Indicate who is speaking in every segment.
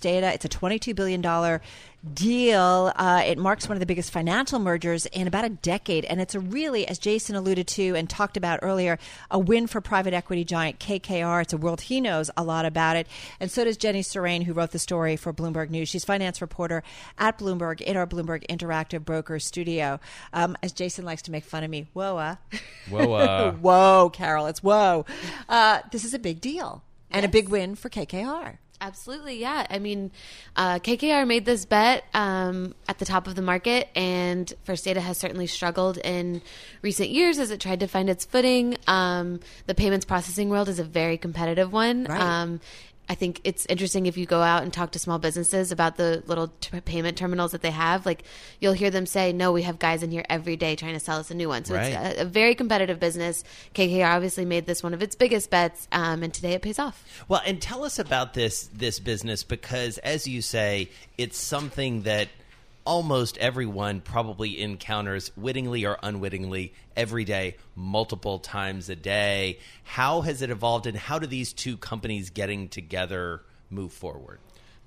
Speaker 1: Data. It's a $22 billion deal. Uh, it marks one of the biggest financial mergers in about a decade. And it's a really, as Jason alluded to and talked about earlier, a win for private equity giant KKR. It's a world he knows a lot about it. And so does Jenny Surane, who wrote the story for Bloomberg News. She's finance reporter at Bloomberg in our Bloomberg Interactive Broker studio. Um, as Jason likes to make fun of me, whoa, uh.
Speaker 2: Whoa, uh.
Speaker 1: whoa, Carol, it's whoa. Uh, this is a big deal and a big win for KKR.
Speaker 3: Absolutely, yeah. I mean, uh, KKR made this bet um, at the top of the market, and First Data has certainly struggled in recent years as it tried to find its footing. Um, the payments processing world is a very competitive one.
Speaker 1: Right.
Speaker 3: Um, I think it's interesting if you go out and talk to small businesses about the little t- payment terminals that they have. Like you'll hear them say, "No, we have guys in here every day trying to sell us a new one." So
Speaker 2: Right.
Speaker 3: it's a, a very competitive business. KKR obviously made this one of its biggest bets, um, and today it pays off.
Speaker 2: Well, and tell us about this this business because, as you say, it's something that almost everyone probably encounters wittingly or unwittingly every day, multiple times a day. How has it evolved, and how do these two companies getting together move forward?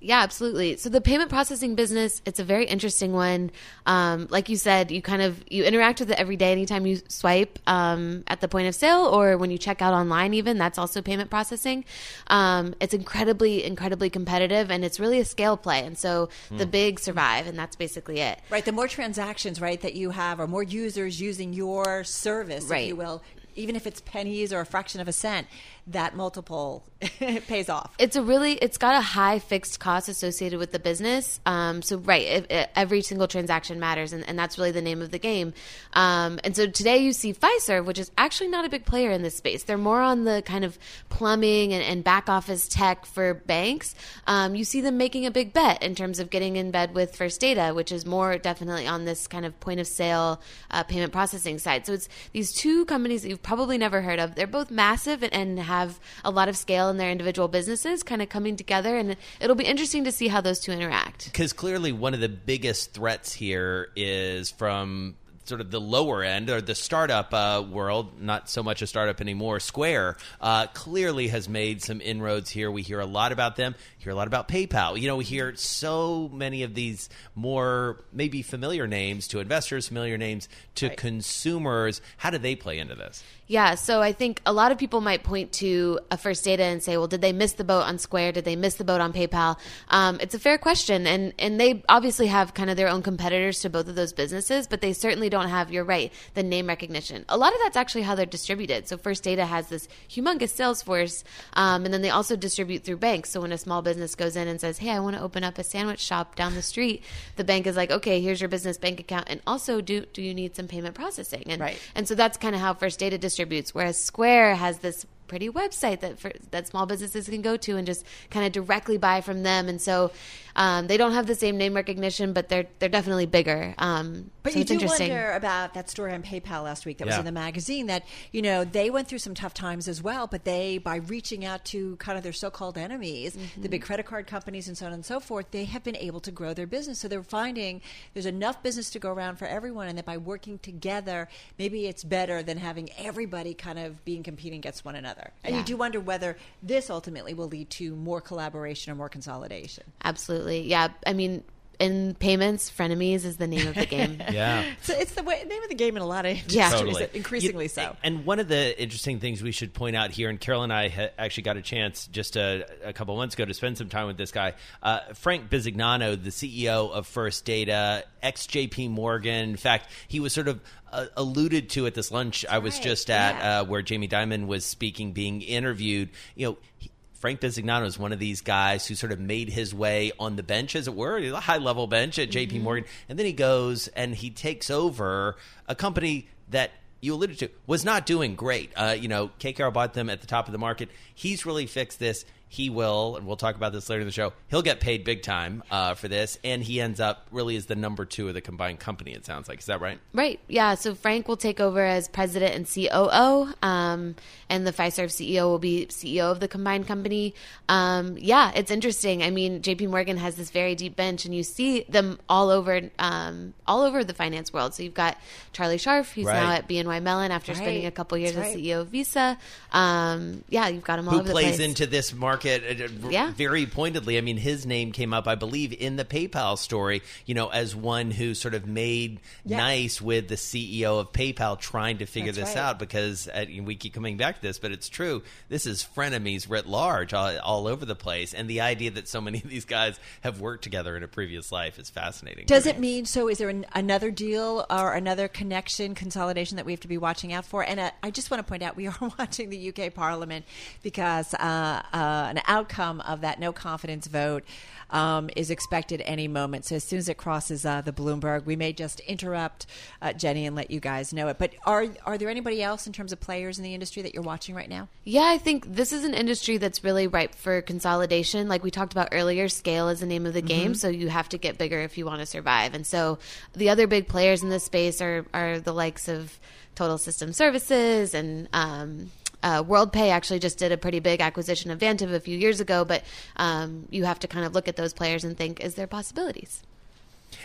Speaker 3: Yeah, absolutely. So the payment processing business, it's a very interesting one. Um, like you said, you kind of you interact with it every day. Anytime you swipe um, at the point of sale or when you check out online, even that's also payment processing. Um, it's incredibly, incredibly competitive, and it's really a scale play. And so the big survive, and that's basically it.
Speaker 1: Right. The more transactions, right, that you have, or more users using your service, if you will, even if it's pennies or a fraction of a cent, that multiple pays off.
Speaker 3: It's a really, it's got a high fixed cost associated with the business. Um, so right, it, it- every single transaction matters, and, and that's really the name of the game. Um, and so today you see Fiserv, which is actually not a big player in this space. They're more on the kind of plumbing and, and back office tech for banks. Um, you see them making a big bet in terms of getting in bed with First Data, which is more definitely on this kind of point of sale uh, payment processing side. So it's these two companies that you've probably never heard of. They're both massive and, and have a lot of scale in their individual businesses, kind of coming together, and it'll be interesting to see how those two interact.
Speaker 2: Because clearly, one of the biggest threats here is from sort of the lower end or the startup uh, world, not so much a startup anymore. Square uh, clearly has made some inroads here. We hear a lot about them. Hear a lot about PayPal. You know, we hear so many of these more maybe familiar names to investors, familiar names to consumers. How do they play into this?
Speaker 3: Yeah, so I think a lot of people might point to a First Data and say, "Well, did they miss the boat on Square? Did they miss the boat on PayPal?" Um, it's a fair question, and and they obviously have kind of their own competitors to both of those businesses, but they certainly don't have. You're right, the name recognition. A lot of that's actually how they're distributed. So First Data has this humongous sales force, um, and then they also distribute through banks. So when a small business goes in and says, "Hey, I want to open up a sandwich shop down the street," the bank is like, "Okay, here's your business bank account, and also do do you need some payment processing?" And
Speaker 1: Right.
Speaker 3: and so that's kind of how First Data distributes. Whereas Square has this pretty website that for, that small businesses can go to and just kind of directly buy from them. And so um, they don't have the same name recognition, but they're they're definitely bigger. Um,
Speaker 1: But
Speaker 3: so
Speaker 1: you
Speaker 3: it's
Speaker 1: do
Speaker 3: interesting.
Speaker 1: wonder about that story on PayPal last week that was in the magazine that, you know, they went through some tough times as well, but they, by reaching out to kind of their so called enemies,
Speaker 3: Mm-hmm.
Speaker 1: the big credit card companies and so on and so forth, they have been able to grow their business. So they're finding there's enough business to go around for everyone, and that by working together, maybe it's better than having everybody kind of being competing against one another. And you do wonder whether this ultimately will lead to more collaboration or more consolidation.
Speaker 3: Absolutely, yeah. I mean, in payments, frenemies is the name of the game.
Speaker 2: Yeah.
Speaker 1: So it's the way, name of the game in a lot of
Speaker 3: Yeah.
Speaker 2: Totally.
Speaker 1: increasingly
Speaker 2: You-
Speaker 1: so.
Speaker 2: And one of the interesting things we should point out here, and Carol and I ha- actually got a chance just a, a couple months ago to spend some time with this guy, uh, Frank Bisignano, the CEO of First Data, ex JP Morgan. In fact, he was sort of uh, alluded to at this lunch I was
Speaker 1: right.
Speaker 2: just at,
Speaker 1: Yeah.
Speaker 2: uh, where Jamie Dimon was speaking, being interviewed. You know. He, Frank Bisignano is one of these guys who sort of made his way on the bench, as it were, a high level bench at JP Morgan. And then he goes and he takes over a company that you alluded to was not doing great. Uh, you know, KKR bought them at the top of the market. He's really fixed this. He will, and we'll talk about this later in the show. He'll get paid big time uh, for this, and he ends up really as the number two of the combined company. It sounds like is that right?
Speaker 3: Right. Yeah. So Frank will take over as president and COO, um, and the Fiserv CEO will be CEO of the combined company. Um, yeah, it's interesting. I mean, J.P. Morgan has this very deep bench, and you see them all over, um, all over the finance world. So you've got Charlie Scharf, who's
Speaker 2: Right.
Speaker 3: now at BNY Mellon after
Speaker 1: Right.
Speaker 3: spending a couple years
Speaker 1: That's
Speaker 3: as
Speaker 1: right.
Speaker 3: CEO of Visa. Um, yeah, you've got him all
Speaker 2: Who
Speaker 3: over the
Speaker 2: plays
Speaker 3: place.
Speaker 2: into this market uh, uh,
Speaker 3: Yeah.
Speaker 2: very pointedly? I mean, his name came up, I believe, in the PayPal story. You know, as one who sort of made
Speaker 1: Yeah.
Speaker 2: nice with the CEO of PayPal, trying to figure
Speaker 1: That's
Speaker 2: this
Speaker 1: right.
Speaker 2: out because uh, we keep coming back to this, but it's true. This is frenemies writ large, all, all over the place, and the idea that so many of these guys have worked together in a previous life is fascinating.
Speaker 1: Does it mean so? Is there an, another deal or another connection consolidation that we have to be watching out for? And uh, I just want to point out we are watching the UK Parliament because uh, uh, an outcome of that no confidence vote um, is expected any moment. So as soon as it crosses uh, the Bloomberg, we may just interrupt uh, Jenny and let you guys know it. But are are there anybody else in terms of players in the industry that you're watching right now?
Speaker 3: Yeah, I think this is an industry that's really ripe for consolidation. Like we talked about earlier, scale is the name of the game, so you have to get bigger if you want to survive. And so the other big players in this space are are the likes of Total System Services and um, uh, WorldPay actually just did a pretty big acquisition of Vantiv a few years ago, but um, you have to kind of look at those players and think, is there possibilities?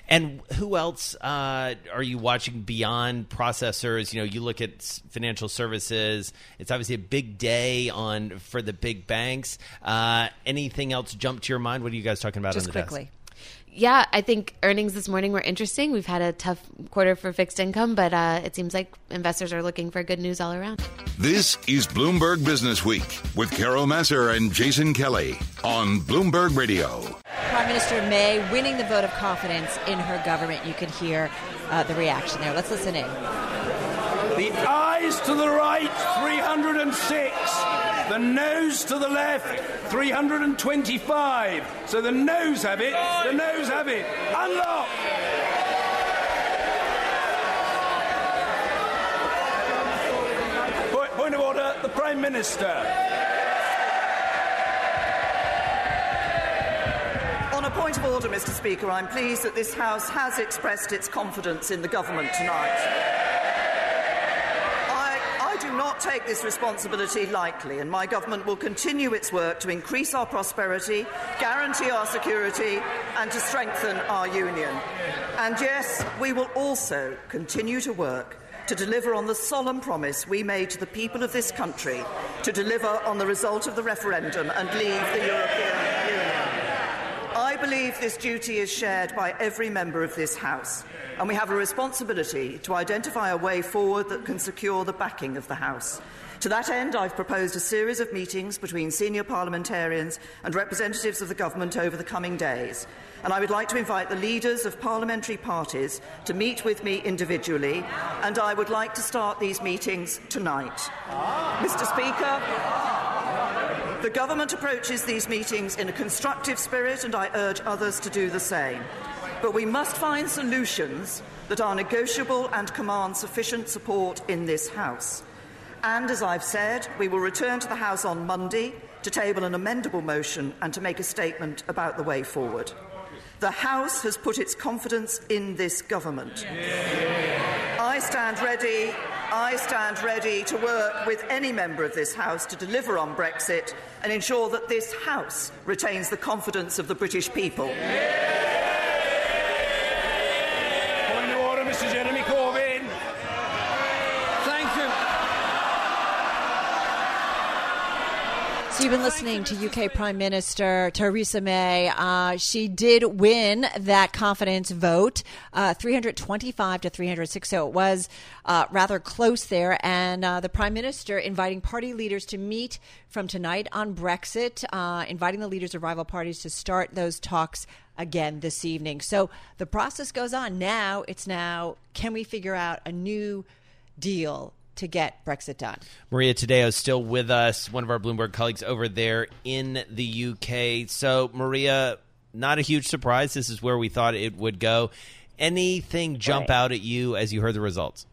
Speaker 2: And who else uh, are you watching beyond processors? You know, you look at financial services. It's obviously a big day on for the big banks. Uh, anything else jump to your mind? What are you guys talking about
Speaker 1: Just
Speaker 2: on the
Speaker 1: quickly.
Speaker 2: desk?
Speaker 3: Yeah, I think earnings this morning were interesting. We've had a tough quarter for fixed income, but uh, it seems like investors are looking for good news all around.
Speaker 4: This is Bloomberg Business Week with Carol Massar and Jason Kelly on Bloomberg Radio.
Speaker 1: Prime Minister May winning the vote of confidence in her government. You can hear uh, the reaction there. Let's listen in.
Speaker 5: The eyes to the right, 306. The nose to the left, 325. So the nose have it. The nose have it. Unlock. Point, point of order, the Prime Minister.
Speaker 6: On a point of order, Mr. Speaker, I'm pleased that this House has expressed its confidence in the government tonight. Not take this responsibility lightly, and my government will continue its work to increase our prosperity, guarantee our security, and to strengthen our union. And yes, we will also continue to work to deliver on the solemn promise we made to the people of this country to deliver on the result of the referendum and leave the European Union. Believe this duty is shared by every member of this House, and we have a responsibility to identify a way forward that can secure the backing of the House. To that end, I've proposed a series of meetings between senior parliamentarians and representatives of the government over the coming days. And I would like to invite the leaders of parliamentary parties to meet with me individually, and I would like to start these meetings tonight. Mr. Speaker, The Government approaches these meetings in a constructive spirit, and I urge others to do the same. But we must find solutions that are negotiable and command sufficient support in this House. And as I've said, we will return to the House on Monday to table an amendable motion and to make a statement about the way forward. The House has put its confidence in this government. I stand ready. I stand ready to work with any member of this House to deliver on Brexit and ensure that this House retains the confidence of the British people.
Speaker 5: Point of order, Mr. Jeremy Corbyn. Thank you.
Speaker 1: So you've been listening to UK Prime Minister Theresa May. Uh, she did win that confidence vote, uh, 325 to 306. So it was uh, rather close there. And uh, the Prime Minister inviting party leaders to meet from tonight on Brexit, uh, inviting the leaders of rival parties to start those talks again this evening. So the process goes on. Now it's now, can we figure out a new deal to get Brexit done?
Speaker 2: Maria Tadeo is still with us, one of our Bloomberg colleagues over there in the UK. So, Maria, not a huge surprise. This is where we thought it would go. Anything jump
Speaker 7: Right.
Speaker 2: out at you as you heard the results?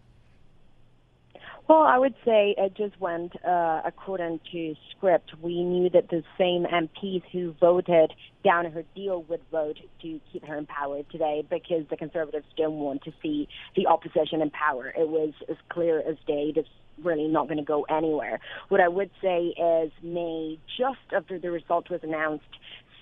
Speaker 7: Well, I would say it just went uh, according to script. We knew that the same MPs who voted down her deal would vote to keep her in power today because the Conservatives don't want to see the opposition in power. It was as clear as day. It's really not going to go anywhere. What I would say is May, just after the result was announced,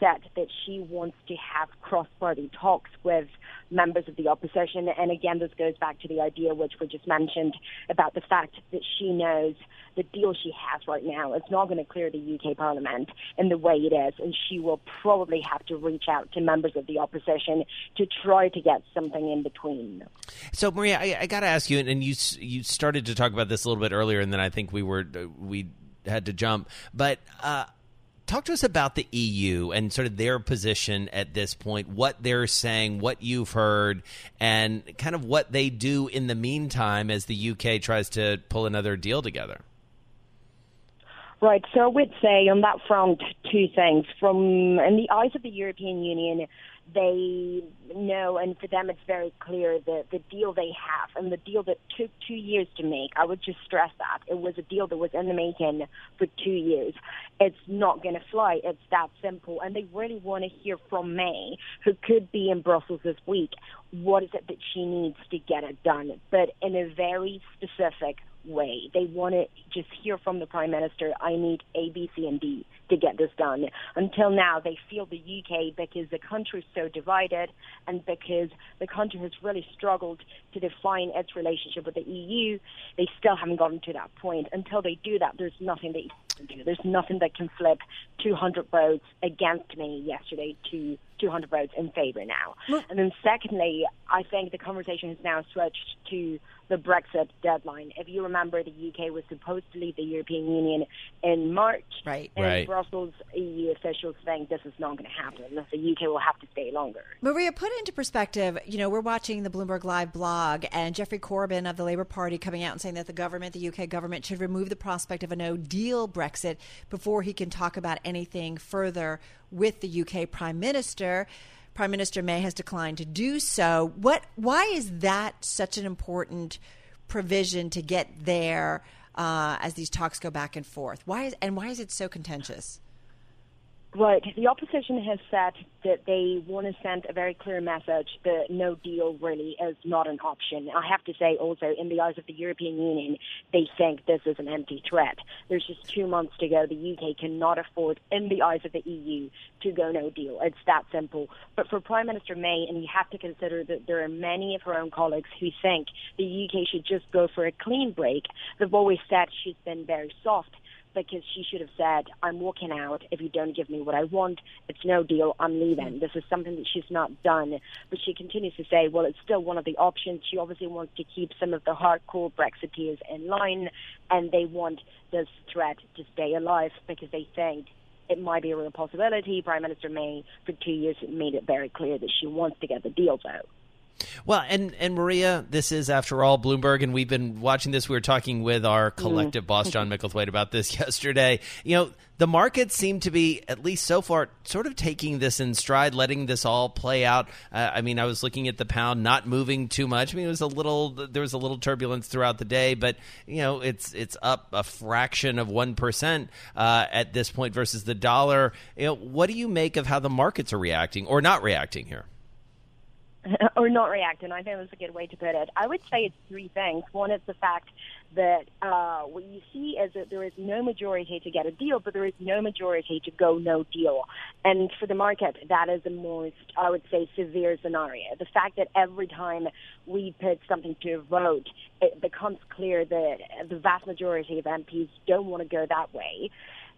Speaker 7: that she wants to have cross-party talks with members of the opposition. And again, this goes back to the idea which we just mentioned about the fact that she knows the deal she has right now is not going to clear the UK Parliament in the way it is, and she will probably have to reach out to members of the opposition to try to get something in between.
Speaker 2: So, Maria, I, I got to ask you, and you you started to talk about this a little bit earlier, and then I think we were we had to jump, but. Uh, talk to us about the EU and sort of their position at this point, what they're saying, what you've heard, and kind of what they do in the meantime as the UK tries to pull another deal together.
Speaker 7: Right. So I would say on that front, two things. From in the eyes of the European Union, they know, and for them it's very clear that the deal they have and the deal that took two years to make, I would just stress that. It was a deal that was in the making for two years. It's not going to fly. It's that simple. And they really want to hear from May, who could be in Brussels this week, what is it that she needs to get it done, but in a very specific way. They want to just hear from the Prime Minister, I need A, B, C, and D to get this done. Until now, they feel the UK because the country is so divided and because the country has really struggled to define its relationship with the EU, they still haven't gotten to that point. Until they do that, there's nothing that you can do. There's nothing that can flip 200 votes against me yesterday to 200 votes in favor now. And then secondly, I think the conversation has now switched to the Brexit deadline. If you remember, the UK was supposed to leave the European Union in March.
Speaker 1: Right.
Speaker 7: And
Speaker 2: right.
Speaker 7: Brussels EU officials think this is not going to happen. The UK will have to stay longer.
Speaker 1: Maria, put it into perspective. You know, we're watching the Bloomberg Live blog, and Jeffrey Corbyn of the Labour Party coming out and saying that the government, the UK government, should remove the prospect of a no deal Brexit before he can talk about anything further with the UK Prime Minister. Prime Minister May has declined to do so. What? Why is that such an important provision to get there uh, as these talks go back and forth? Why is and why is it so contentious?
Speaker 7: Right. The opposition has said that they want to send a very clear message that no deal really is not an option. I have to say also, in the eyes of the European Union, they think this is an empty threat. There's just two months to go. The UK cannot afford, in the eyes of the EU, to go no deal. It's that simple. But for Prime Minister May, and you have to consider that there are many of her own colleagues who think the UK should just go for a clean break, they've always said she's been very soft because she should have said, I'm walking out. If you don't give me what I want, it's no deal. I'm leaving. This is something that she's not done. But she continues to say, well, it's still one of the options. She obviously wants to keep some of the hardcore Brexiteers in line, and they want this threat to stay alive because they think it might be a real possibility. Prime Minister May, for two years, made it very clear that she wants to get the deals out.
Speaker 2: Well, and and Maria, this is after all Bloomberg, and we've been watching this. We were talking with our collective boss, John Micklethwait, about this yesterday. You know, the markets seem to be, at least so far, sort of taking this in stride, letting this all play out. Uh, I mean, I was looking at the pound, not moving too much. I mean, it was a little, there was a little turbulence throughout the day, but you know, it's it's up a fraction of one percent uh, at this point versus the dollar. You know, what do you make of how the markets are reacting or not reacting here?
Speaker 7: or not react, and I think that's a good way to put it. I would say it's three things. One is the fact that uh, what you see is that there is no majority to get a deal, but there is no majority to go no deal. And for the market, that is the most, I would say, severe scenario. The fact that every time we put something to a vote, it becomes clear that the vast majority of MPs don't want to go that way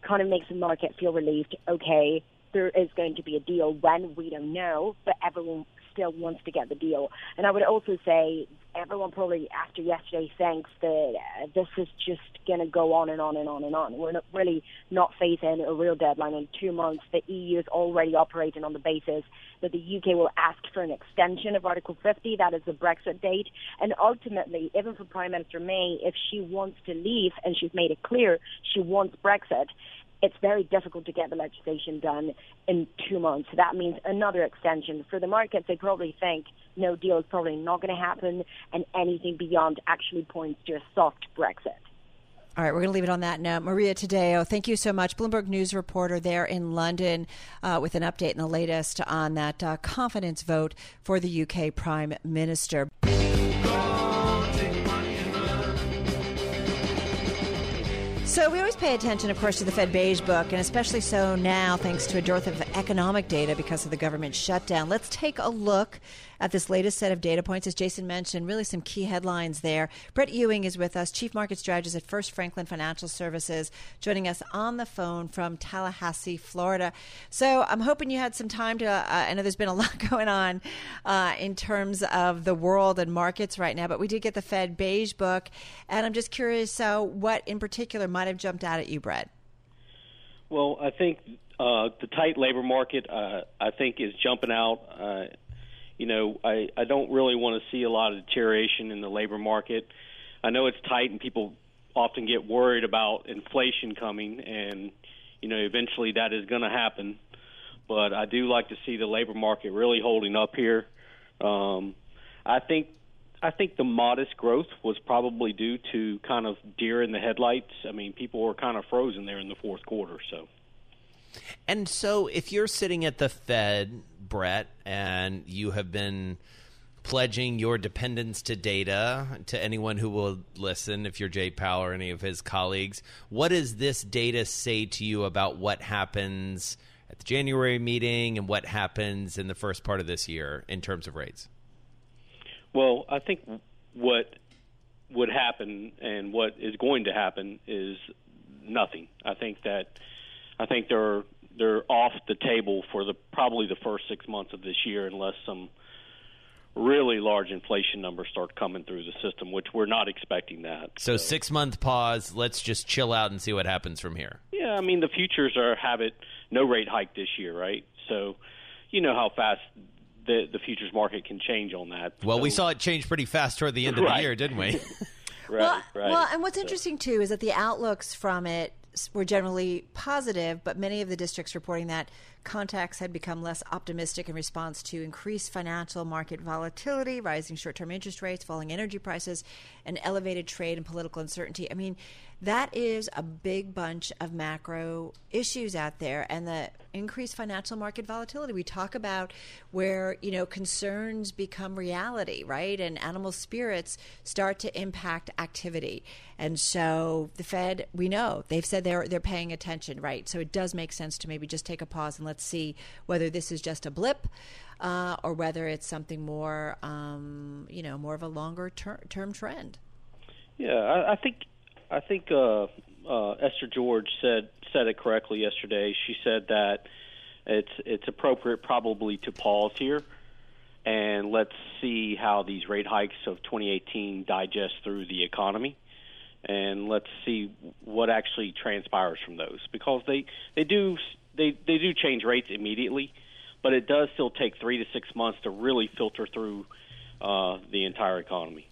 Speaker 7: kind of makes the market feel relieved. Okay, there is going to be a deal when we don't know, but everyone still wants to get the deal. And I would also say everyone probably after yesterday thinks that uh, this is just going to go on and on and on and on. We're not really not facing a real deadline in two months. The EU is already operating on the basis that the UK will ask for an extension of Article 50, that is the Brexit date. And ultimately, even for Prime Minister May, if she wants to leave, and she's made it clear she wants Brexit, it's very difficult to get the legislation done in two months. So that means another extension. For the markets, they probably think no deal is probably not going to happen, and anything beyond actually points to a soft Brexit.
Speaker 1: All right, we're going to leave it on that note. Maria Tadeo, thank you so much. Bloomberg News reporter there in London uh, with an update and the latest on that uh, confidence vote for the UK Prime Minister. So we always pay attention, of course, to the Fed Beige Book, and especially so now, thanks to a dearth of economic data because of the government shutdown. Let's take a look at this latest set of data points. As Jason mentioned, really some key headlines there. Brett Ewing is with us, Chief Market Strategist at First Franklin Financial Services, joining us on the phone from Tallahassee, Florida. So I'm hoping you had some time to. Uh, I know there's been a lot going on uh, in terms of the world and markets right now, but we did get the Fed Beige Book, and I'm just curious. So, what in particular might have jumped out at you, Brett?
Speaker 8: Well, I think uh, the tight labor market, uh, I think, is jumping out. Uh, you know, I, I don't really want to see a lot of deterioration in the labor market. I know it's tight, and people often get worried about inflation coming, and you know, eventually that is going to happen. But I do like to see the labor market really holding up here. Um, I think I think the modest growth was probably due to kind of deer in the headlights. I mean, people were kind of frozen there in the fourth quarter. So,
Speaker 2: and so if you're sitting at the Fed, Brett, and you have been pledging your dependence to data to anyone who will listen, if you're Jay Powell or any of his colleagues, what does this data say to you about what happens at the January meeting and what happens in the first part of this year in terms of rates?
Speaker 8: Well, I think what would happen and what is going to happen is nothing. I think that I think they're they're off the table for the probably the first six months of this year unless some really large inflation numbers start coming through the system, which we're not expecting that.
Speaker 2: So, so six month pause. Let's just chill out and see what happens from here.
Speaker 8: Yeah, I mean the futures are have it no rate hike this year, right? So, you know how fast the the futures market can change on that.
Speaker 2: Well,
Speaker 8: so,
Speaker 2: we saw it change pretty fast toward the end of
Speaker 8: right.
Speaker 2: the year, didn't we?
Speaker 8: right,
Speaker 1: well,
Speaker 8: right.
Speaker 1: Well, and what's so. interesting too is that the outlooks from it were generally positive, but many of the districts reporting that contacts had become less optimistic in response to increased financial market volatility, rising short term interest rates, falling energy prices, and elevated trade and political uncertainty. I mean, that is a big bunch of macro issues out there and the increased financial market volatility. We talk about where, you know, concerns become reality, right? And animal spirits start to impact activity. And so the Fed, we know, they've said they're they're paying attention, right? So it does make sense to maybe just take a pause and let's see whether this is just a blip. Uh, or whether it's something more, um, you know, more of a longer ter- term trend.
Speaker 8: Yeah, I, I think I think uh, uh, Esther George said said it correctly yesterday. She said that it's it's appropriate probably to pause here and let's see how these rate hikes of 2018 digest through the economy and let's see what actually transpires from those because they they do they they do change rates immediately but it does still take 3 to 6 months to really filter through uh, the entire economy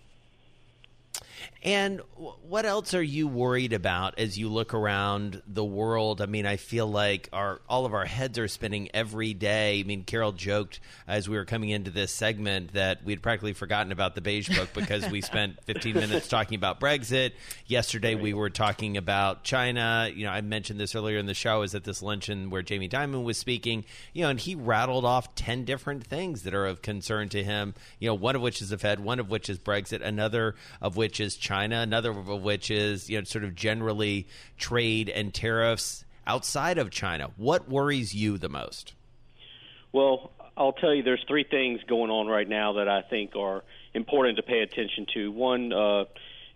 Speaker 2: and what else are you worried about as you look around the world? I mean, I feel like our all of our heads are spinning every day. I mean, Carol joked as we were coming into this segment that we had practically forgotten about the beige book because we spent 15 minutes talking about Brexit. Yesterday we were talking about China. You know, I mentioned this earlier in the show. I was at this luncheon where Jamie Dimon was speaking. You know, and he rattled off 10 different things that are of concern to him. You know, one of which is the Fed, one of which is Brexit, another of which is China, another of which is you know sort of generally trade and tariffs outside of China. What worries you the most?
Speaker 8: Well, I'll tell you, there's three things going on right now that I think are important to pay attention to. One, uh,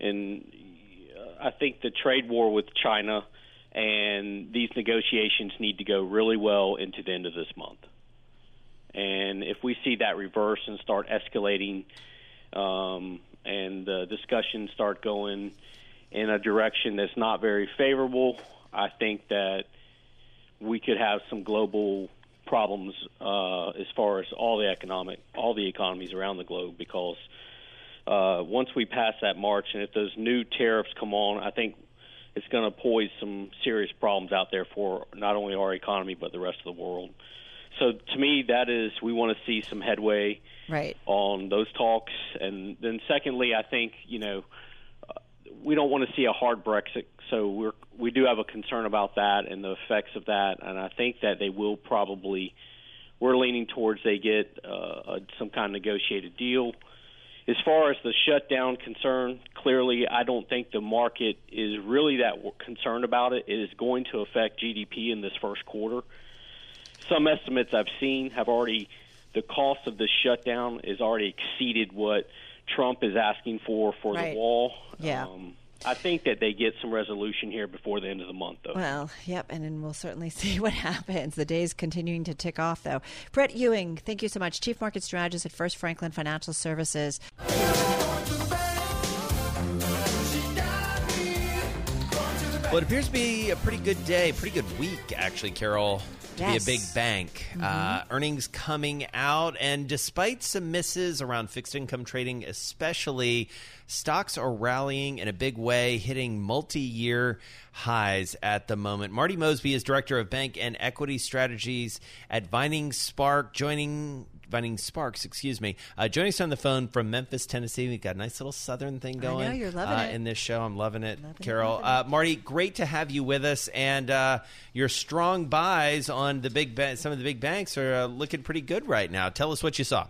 Speaker 8: and I think the trade war with China and these negotiations need to go really well into the end of this month. And if we see that reverse and start escalating um, and the discussions start going in a direction that's not very favorable, I think that we could have some global problems uh, as far as all the economic, all the economies around the globe. Because uh, once we pass that March, and if those new tariffs come on, I think it's going to pose some serious problems out there for not only our economy but the rest of the world. So to me, that is we want to see some headway
Speaker 1: right.
Speaker 8: on those talks, and then secondly, I think you know we don't want to see a hard Brexit. So we're we do have a concern about that and the effects of that, and I think that they will probably. We're leaning towards they get uh, a, some kind of negotiated deal. As far as the shutdown concern, clearly I don't think the market is really that concerned about it. It is going to affect GDP in this first quarter. Some estimates I've seen have already the cost of the shutdown is already exceeded what Trump is asking for for
Speaker 1: Right.
Speaker 8: the wall.
Speaker 1: Yeah.
Speaker 8: Um, I think that they get some resolution here before the end of the month, though.
Speaker 1: Well, yep, and then we'll certainly see what happens. The day's continuing to tick off, though. Brett Ewing, thank you so much. Chief Market Strategist at First Franklin Financial Services.
Speaker 2: Well, it appears to be a pretty good day, pretty good week, actually, Carol, to
Speaker 1: Yes.
Speaker 2: be a big bank. Uh, earnings coming out, and despite some misses around fixed income trading, especially, stocks are rallying in a big way, hitting multi year highs at the moment. Marty Mosby is Director of Bank and Equity Strategies at Vining Spark, joining. Vining Sparks, excuse me. Uh, joining us on the phone from Memphis, Tennessee. We've got a nice little southern thing
Speaker 1: I
Speaker 2: going.
Speaker 1: know, you're loving
Speaker 2: uh,
Speaker 1: it.
Speaker 2: in this show. I'm loving it,
Speaker 1: Loving it,
Speaker 2: Carol.
Speaker 1: loving it.
Speaker 2: Uh, Marty, great to have you with us, and uh, your strong buys on the big ba- some of the big banks are uh, looking pretty good right now. Tell us what you saw.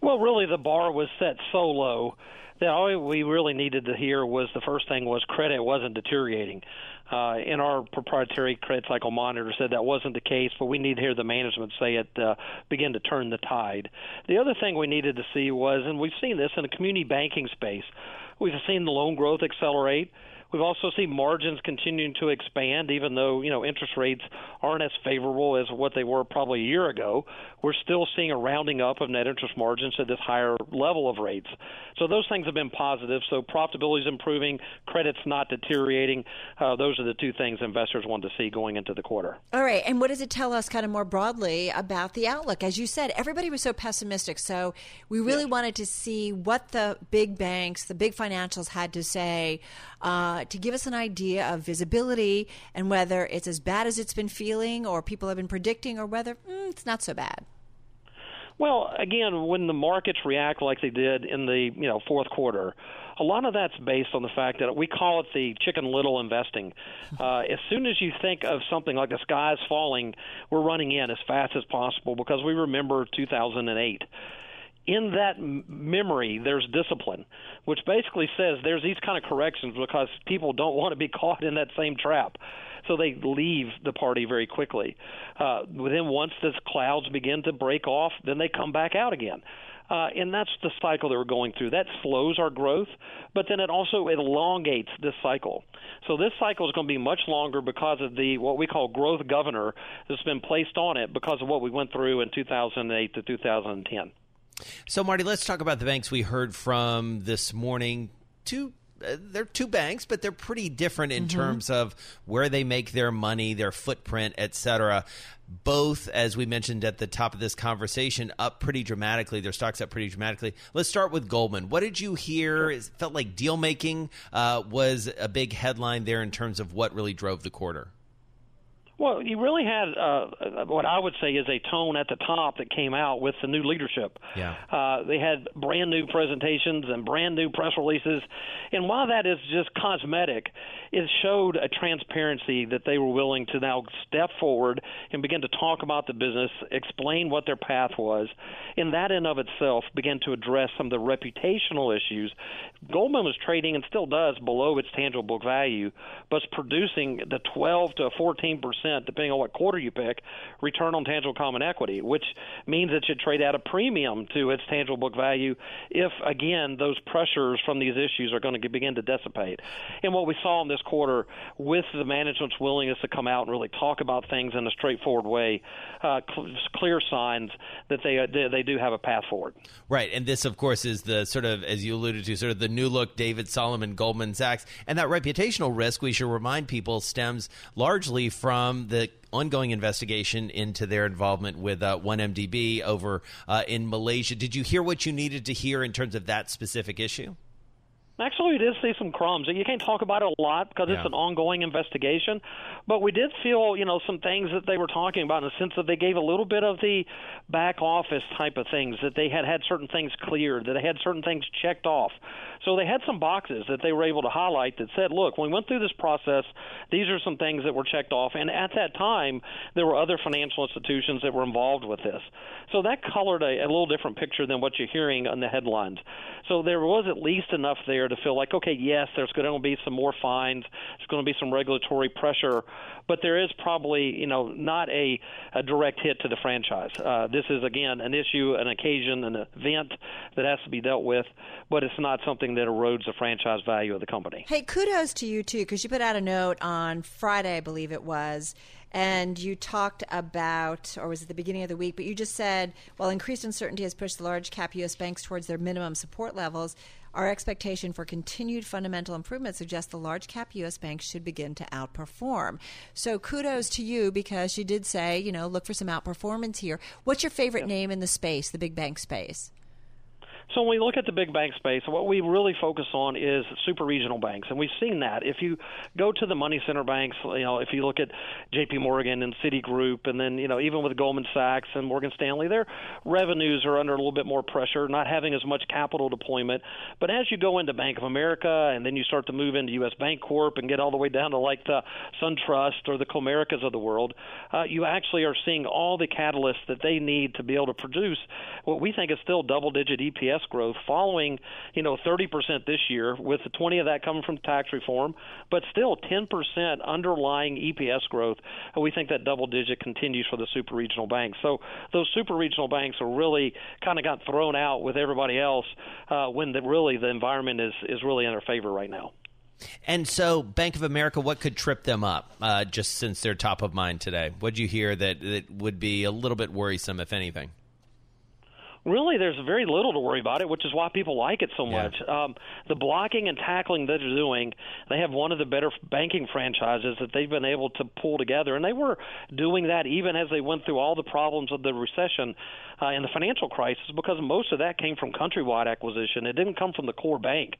Speaker 9: Well, really, the bar was set so low that all we really needed to hear was the first thing was credit wasn't deteriorating. Uh, in our proprietary credit cycle monitor said that wasn't the case, but we need to hear the management say it uh, begin to turn the tide. The other thing we needed to see was, and we've seen this in the community banking space, we've seen the loan growth accelerate. We've also seen margins continuing to expand, even though you know interest rates aren't as favorable as what they were probably a year ago. We're still seeing a rounding up of net interest margins to this higher level of rates. So those things have been positive. So profitability is improving, credit's not deteriorating. Uh, those are the two things investors want to see going into the quarter.
Speaker 1: All right, and what does it tell us kind of more broadly about the outlook? As you said, everybody was so pessimistic, so we really wanted to see what the big banks, the big financials had to say uh, to give us an idea of visibility and whether it's as bad as it's been feeling or people have been predicting or whether mm, it's not so bad.
Speaker 9: Well, again, when the markets react like they did in the you know fourth quarter, a lot of that's based on the fact that we call it the chicken little investing. Uh, as soon as you think of something like the sky is falling, we're running in as fast as possible because we remember 2008 in that memory, there's discipline, which basically says there's these kind of corrections because people don't want to be caught in that same trap. So they leave the party very quickly. Uh, then once the clouds begin to break off, then they come back out again. Uh, and that's the cycle that we're going through. That slows our growth, but then it also elongates this cycle. So this cycle is going to be much longer because of the what we call growth governor that's been placed on it because of what we went through in 2008 to 2010.
Speaker 2: So, Marty, let's talk about the banks we heard from this morning. Two. Uh, they're two banks, but they're pretty different in terms of where they make their money, their footprint, et cetera. Both, as we mentioned at the top of this conversation, up pretty dramatically. Their stocks up pretty dramatically. Let's start with Goldman. What did you hear? It felt like deal making uh, was a big headline there in terms of what really drove the quarter.
Speaker 9: Well, you really had uh, what I would say is a tone at the top that came out with the new leadership.
Speaker 2: Yeah.
Speaker 9: Uh, they had brand new presentations and brand new press releases. And while that is just cosmetic, it showed a transparency that they were willing to now step forward and begin to talk about the business, explain what their path was. And that in of itself began to address some of the reputational issues. Goldman was trading and still does below its tangible book value, but producing the 12 to 14 percent, depending on what quarter you pick, return on tangible common equity, which means it should trade at a premium to its tangible book value if, again, those pressures from these issues are going to begin to dissipate. And what we saw in this quarter, with the management's willingness to come out and really talk about things in a straightforward way, uh, cl- clear signs that they, uh, they do have a path forward.
Speaker 2: Right, and this, of course, is the sort of, as you alluded to, sort of the new look David Solomon, Goldman Sachs, and that reputational risk. We should remind people stems largely from the ongoing investigation into their involvement with uh, 1MDB over uh, in Malaysia. Did you hear what you needed to hear in terms of that specific issue?
Speaker 9: Actually, we did see some crumbs. You can't talk about it a lot because
Speaker 2: Yeah.
Speaker 9: it's an ongoing investigation, but we did feel, you know, some things that they were talking about in the sense that they gave a little bit of the back office type of things that they had had certain things cleared, that they had certain things checked off. So they had some boxes that they were able to highlight that said, look, when we went through this process, these are some things that were checked off. And at that time, there were other financial institutions that were involved with this. So that colored a, a little different picture than what you're hearing on the headlines. So there was at least enough there to feel like, okay, yes, there's going to be some more fines, there's going to be some regulatory pressure, but there is probably, you know, not a, a direct hit to the franchise. Uh, this is again an issue, an occasion, an event that has to be dealt with, but it's not something that erodes the franchise value of the company.
Speaker 1: Hey, kudos to you too, because you put out a note on Friday, I believe it was, and you talked about, or was it the beginning of the week? But you just said, while increased uncertainty has pushed the large cap U.S. banks towards their minimum support levels, our expectation for continued fundamental improvement suggests the large cap U.S. banks should begin to outperform. So kudos to you because you did say, you know, look for some outperformance here. What's your favorite name in the space, the big bank space?
Speaker 9: So when we look at the big bank space, what we really focus on is super regional banks, and we've seen that. If you go to the money center banks, you know, if you look at J.P. Morgan and Citigroup, and then you know even with Goldman Sachs and Morgan Stanley, their revenues are under a little bit more pressure, not having as much capital deployment. But as you go into Bank of America, and then you start to move into U.S. Bancorp, and get all the way down to like the SunTrust or the Comerica's of the world, uh, you actually are seeing all the catalysts that they need to be able to produce what we think is still double-digit EPS growth, following you know 30% this year, with the 20 of that coming from tax reform, but still 10% underlying EPS growth. And we think that double-digit continues for the super regional banks. So those super regional banks are really kind of got thrown out with everybody else uh, when the, really the environment is is really in their favor right now.
Speaker 2: And so, Bank of America, what could trip them up? Uh, just since they're top of mind today, what'd you hear that that would be a little bit worrisome, if anything?
Speaker 9: Really there's very little to worry about it, which is why people like it so
Speaker 2: Yeah.
Speaker 9: much. Um, the blocking and tackling that they're doing, they have one of the better banking franchises that they've been able to pull together, and they were doing that even as they went through all the problems of the recession uh, and the financial crisis, because most of that came from countrywide acquisition. It didn't come from the core bank.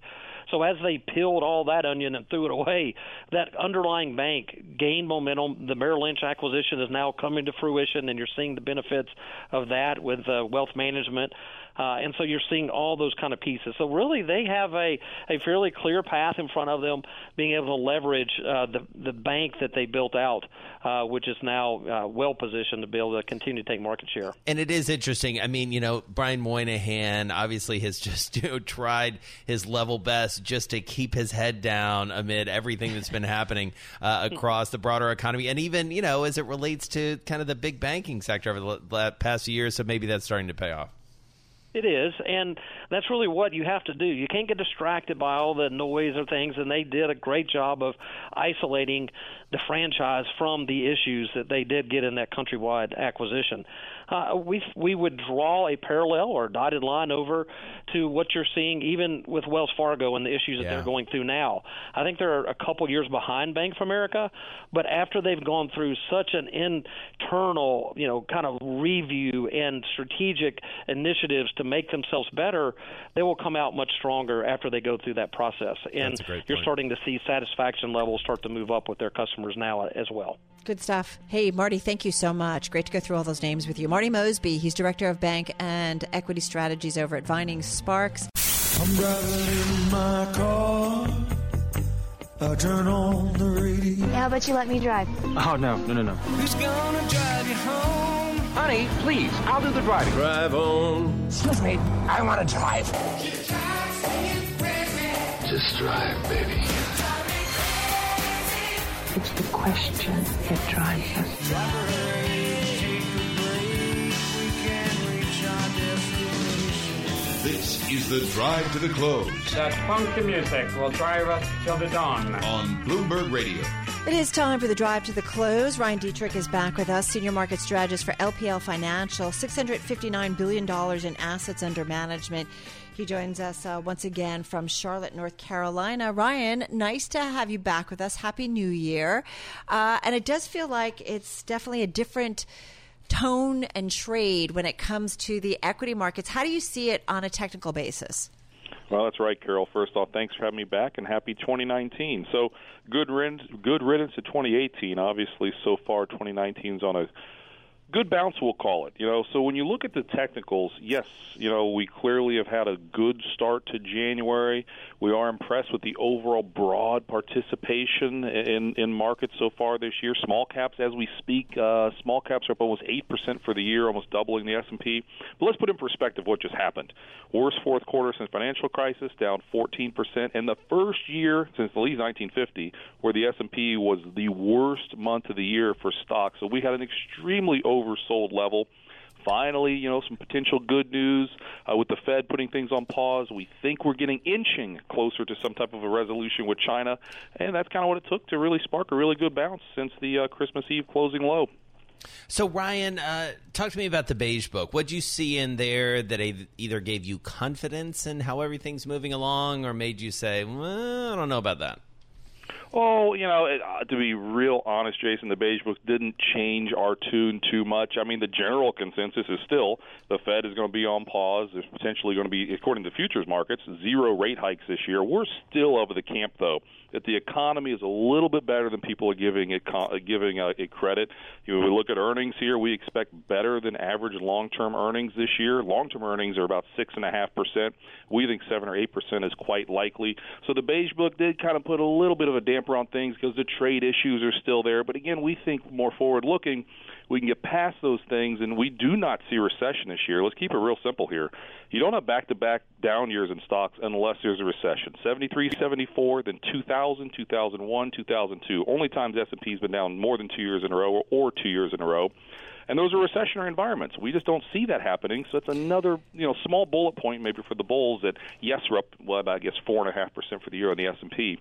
Speaker 9: So as they peeled all that onion and threw it away, that underlying bank gained momentum. The Merrill Lynch acquisition is now coming to fruition, and you're seeing the benefits of that with uh, wealth management. Uh, and so you're seeing all those kind of pieces. So really, they have a, a fairly clear path in front of them, being able to leverage uh, the the bank that they built out, uh, which is now uh, well positioned to be able to continue to take market share.
Speaker 2: And it is interesting. I mean, you know, Brian Moynihan obviously has just you know tried his level best just to keep his head down amid everything that's been happening uh, across the broader economy, and even you know as it relates to kind of the big banking sector over the past few years. So maybe that's starting to pay off.
Speaker 9: It is, and that's really what you have to do. You can't get distracted by all the noise or things, and they did a great job of isolating the franchise from the issues that they did get in that countrywide acquisition. Uh, we we would draw a parallel or dotted line over to what you're seeing even with Wells Fargo and the issues that
Speaker 2: Yeah.
Speaker 9: they're going through now. I think they're a couple years behind Bank of America, but after they've gone through such an internal, you know, kind of review and strategic initiatives to make themselves better, they will come out much stronger after they go through that process. And
Speaker 2: a
Speaker 9: you're starting to see satisfaction levels start to move up with their customers now as well.
Speaker 1: Good stuff. Hey, Marty, thank you so much. Great to go through all those names with you. Marty Mosby, he's Director of Bank and Equity Strategies over at Vining Sparks.
Speaker 10: I'm driving in my car. I turn on the radio.
Speaker 11: How about you let me drive?
Speaker 12: Oh, no, no, no, no.
Speaker 10: Who's gonna drive you home?
Speaker 12: Honey, please, I'll do the driving.
Speaker 10: Drive on.
Speaker 12: Excuse me, I want to drive.
Speaker 10: Just drive, baby.
Speaker 13: It's the question that drives us.
Speaker 4: This is the drive to the close
Speaker 14: That funky music will drive us till the dawn.
Speaker 4: on Bloomberg Radio.
Speaker 1: It is time for the drive to the close. Ryan Detrick is back with us, senior market strategist for LPL Financial, $659 billion in assets under management. He joins us uh, once again from Charlotte, North Carolina. Ryan, nice to have you back with us. Happy New Year. Uh, and it does feel like it's definitely a different tone and trade when it comes to the equity markets. How do you see it on a technical basis?
Speaker 11: Well, that's right, Carol. First off, thanks for having me back, and happy 2019. So, good riddance, good riddance to 2018. Obviously, so far 2019's on a good bounce we'll call it you know. So when you look at the technicals yes you know we clearly have had a good start to january. We are impressed with the overall broad participation in in markets so far this year. Small caps as we speak uh, small caps are up almost 8% for the year almost doubling the S&P but let's put in perspective what just happened. Worst fourth quarter since financial crisis down 14% and the first year since at least 1950 where the S&P was the worst month of the year for stocks. So we had an extremely oversold level. Finally, you know, some potential good news uh, with the Fed putting things on pause. We think we're getting inching closer to some type of a resolution with China, and that's kind of what it took to really spark a really good bounce since the uh, Christmas Eve closing low.
Speaker 2: So, Ryan, uh, talk to me about the beige book. What do you see in there that either gave you confidence in how everything's moving along, or made you say, well, "I don't know about that"?
Speaker 11: Oh, you know, uh, to be real honest, Jason, the beige book didn't change our tune too much. I mean, the general consensus is still the Fed is going to be on pause. There's potentially going to be, according to futures markets, zero rate hikes this year. We're still of the camp, though, that the economy is a little bit better than people are giving it giving uh, it credit. You know, we look at earnings here, we expect better than average long-term earnings this year. Long-term earnings are about six and a half percent. We think seven or eight percent is quite likely. So the beige book did kind of put a little bit of a damper on things because the trade issues are still there. But again, we think more forward-looking we can get past those things, and we do not see recession this year. Let's keep it real simple here. You don't have back-to-back down years in stocks unless there's a recession. 73, 74, then 2000, 2001, 2002. Only times S&P's been down more than two years in a row or two years in a row. And those are recessionary environments. We just don't see that happening. So it's another, you know, small bullet point maybe for the bulls that yes, we're up, well, I guess four and a half percent for the year on the S and P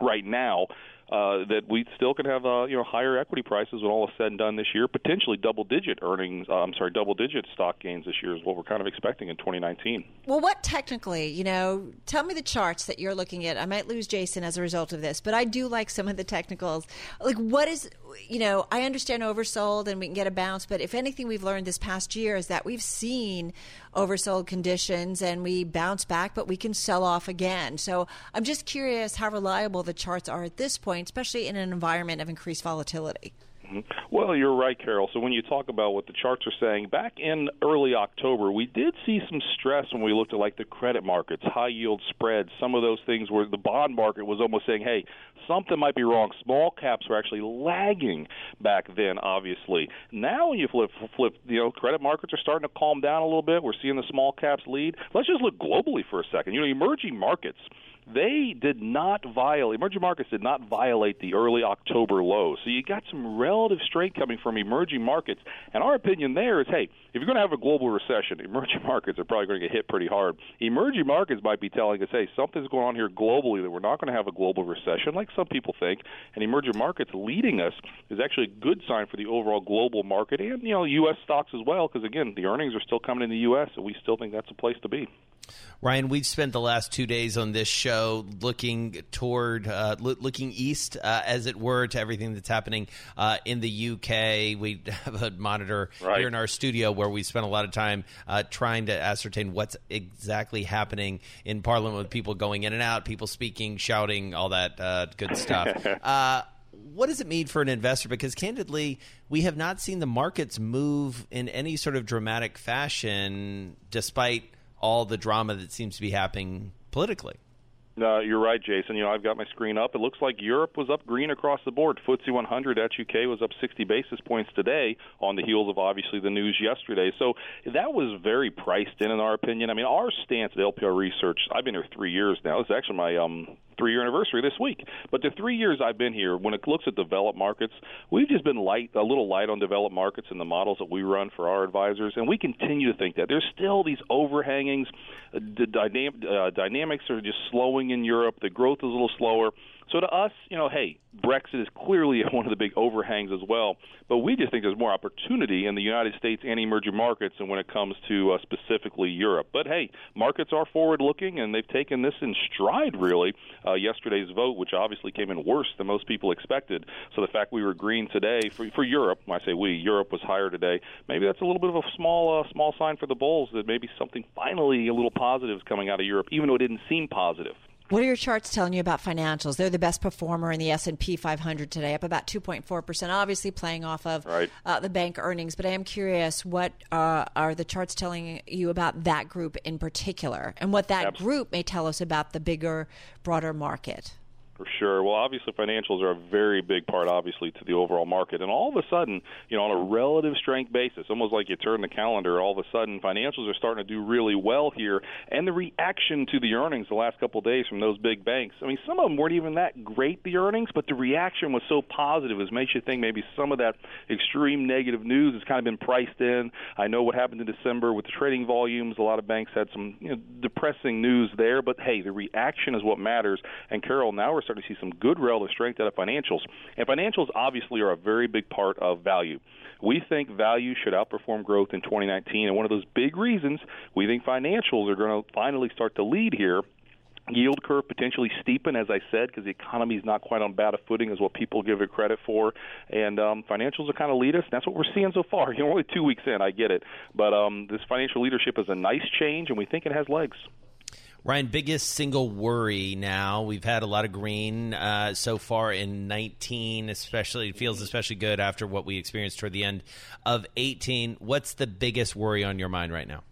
Speaker 11: right now uh, that we still can have uh, you know higher equity prices when all is said and done this year. Potentially double digit earnings. Uh, I'm sorry, double digit stock gains this year is what we're kind of expecting in 2019.
Speaker 1: Well, what technically, you know, tell me the charts that you're looking at. I might lose Jason as a result of this, but I do like some of the technicals. Like, what is you know, I understand oversold and we can get a bounce, but if anything we've learned this past year is that we've seen oversold conditions and we bounce back, but we can sell off again. So I'm just curious how reliable the charts are at this point, especially in an environment of increased volatility.
Speaker 11: Mm-hmm. Well, you're right, Carol. So when you talk about what the charts are saying, back in early October, we did see some stress when we looked at like the credit markets, high yield spreads, some of those things where the bond market was almost saying, "Hey, something might be wrong." Small caps were actually lagging back then, obviously. Now when you flip flip, you know, credit markets are starting to calm down a little bit. We're seeing the small caps lead. Let's just look globally for a second. You know, emerging markets they did not violate emerging markets did not violate the early October low. So you got some relative strength coming from emerging markets. And our opinion there is, hey, if you're going to have a global recession, emerging markets are probably going to get hit pretty hard. Emerging markets might be telling us, hey, something's going on here globally that we're not going to have a global recession, like some people think. And emerging markets leading us is actually a good sign for the overall global market and you know U.S. stocks as well, because again, the earnings are still coming in the U.S. and we still think that's a place to be.
Speaker 2: Ryan, we've spent the last two days on this show looking toward, uh, lo- looking east, uh, as it were, to everything that's happening uh, in the UK. We have a monitor
Speaker 11: right.
Speaker 2: here in our studio where we spend a lot of time uh, trying to ascertain what's exactly happening in Parliament with people going in and out, people speaking, shouting, all that uh, good stuff. Uh, what does it mean for an investor? Because candidly, we have not seen the markets move in any sort of dramatic fashion, despite all the drama that seems to be happening politically.
Speaker 11: No, you're right, Jason. You know, I've got my screen up. It looks like Europe was up green across the board. FTSE 100 at UK was up 60 basis points today on the heels of obviously the news yesterday. So that was very priced in, in our opinion. I mean, our stance at LPL Research. I've been here three years now. This is actually my um, three year anniversary this week. But the three years I've been here, when it looks at developed markets, we've just been light, a little light on developed markets and the models that we run for our advisors, and we continue to think that there's still these overhangings. The dynam- uh, dynamics are just slowing in Europe. The growth is a little slower. So to us, you know, hey, Brexit is clearly one of the big overhangs as well. But we just think there's more opportunity in the United States and emerging markets than when it comes to uh, specifically Europe. But hey, markets are forward looking, and they've taken this in stride, really. Uh, yesterday's vote, which obviously came in worse than most people expected. So the fact we were green today for, for Europe, when I say we, Europe was higher today, maybe that's a little bit of a small, uh, small sign for the bulls that maybe something finally a little positive is coming out of Europe, even though it didn't seem positive.
Speaker 1: What are your charts telling you about financials? They're the best performer in the S and P 500 today, up about 2.4 percent. Obviously, playing off of
Speaker 11: right.
Speaker 1: uh, the bank earnings. But I am curious, what uh, are the charts telling you about that group in particular, and what that
Speaker 11: Absolutely.
Speaker 1: group may tell us about the bigger, broader market?
Speaker 11: For sure. Well, obviously, financials are a very big part, obviously, to the overall market. And all of a sudden, you know, on a relative strength basis, almost like you turn the calendar, all of a sudden, financials are starting to do really well here. And the reaction to the earnings the last couple of days from those big banks, I mean, some of them weren't even that great, the earnings, but the reaction was so positive, it makes you think maybe some of that extreme negative news has kind of been priced in. I know what happened in December with the trading volumes. A lot of banks had some you know, depressing news there, but hey, the reaction is what matters. And Carol, now we're starting to see some good relative strength out of financials. And financials obviously are a very big part of value. We think value should outperform growth in 2019, and one of those big reasons we think financials are going to finally start to lead here yield curve potentially steepen, as I said, because the economy is not quite on bad a footing as what people give it credit for. And um, financials will kind of lead us. That's what we're seeing so far. You know, we're only two weeks in, I get it, but um, this financial leadership is a nice change, and we think it has legs.
Speaker 2: Ryan, biggest single worry now. We've had a lot of green uh, so far in 19, especially it feels especially good after what we experienced toward the end of 18. What's the biggest worry on your mind right now?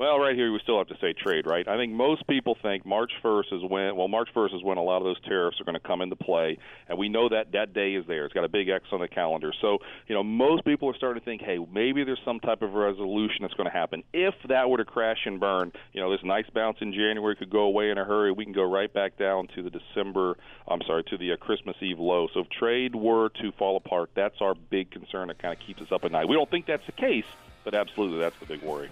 Speaker 11: Well, right here we still have to say trade, right? I think most people think March 1st is when well March 1st is when a lot of those tariffs are going to come into play, and we know that that day is there. It's got a big X on the calendar. So, you know, most people are starting to think, hey, maybe there's some type of resolution that's going to happen. If that were to crash and burn, you know, this nice bounce in January could go away in a hurry. We can go right back down to the December, I'm sorry, to the uh, Christmas Eve low. So if trade were to fall apart, that's our big concern that kind of keeps us up at night. We don't think that's the case, but absolutely that's the big worry.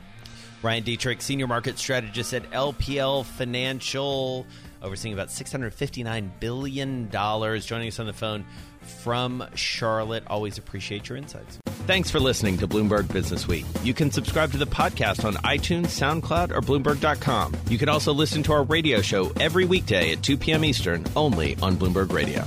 Speaker 2: Ryan Detrick, Senior Market Strategist at LPL Financial, overseeing about $659 billion, joining us on the phone from Charlotte. Always appreciate your insights. Thanks for listening to Bloomberg Business Week. You can subscribe to the podcast on iTunes, SoundCloud, or Bloomberg.com. You can also listen to our radio show every weekday at 2 p.m. Eastern, only on Bloomberg Radio.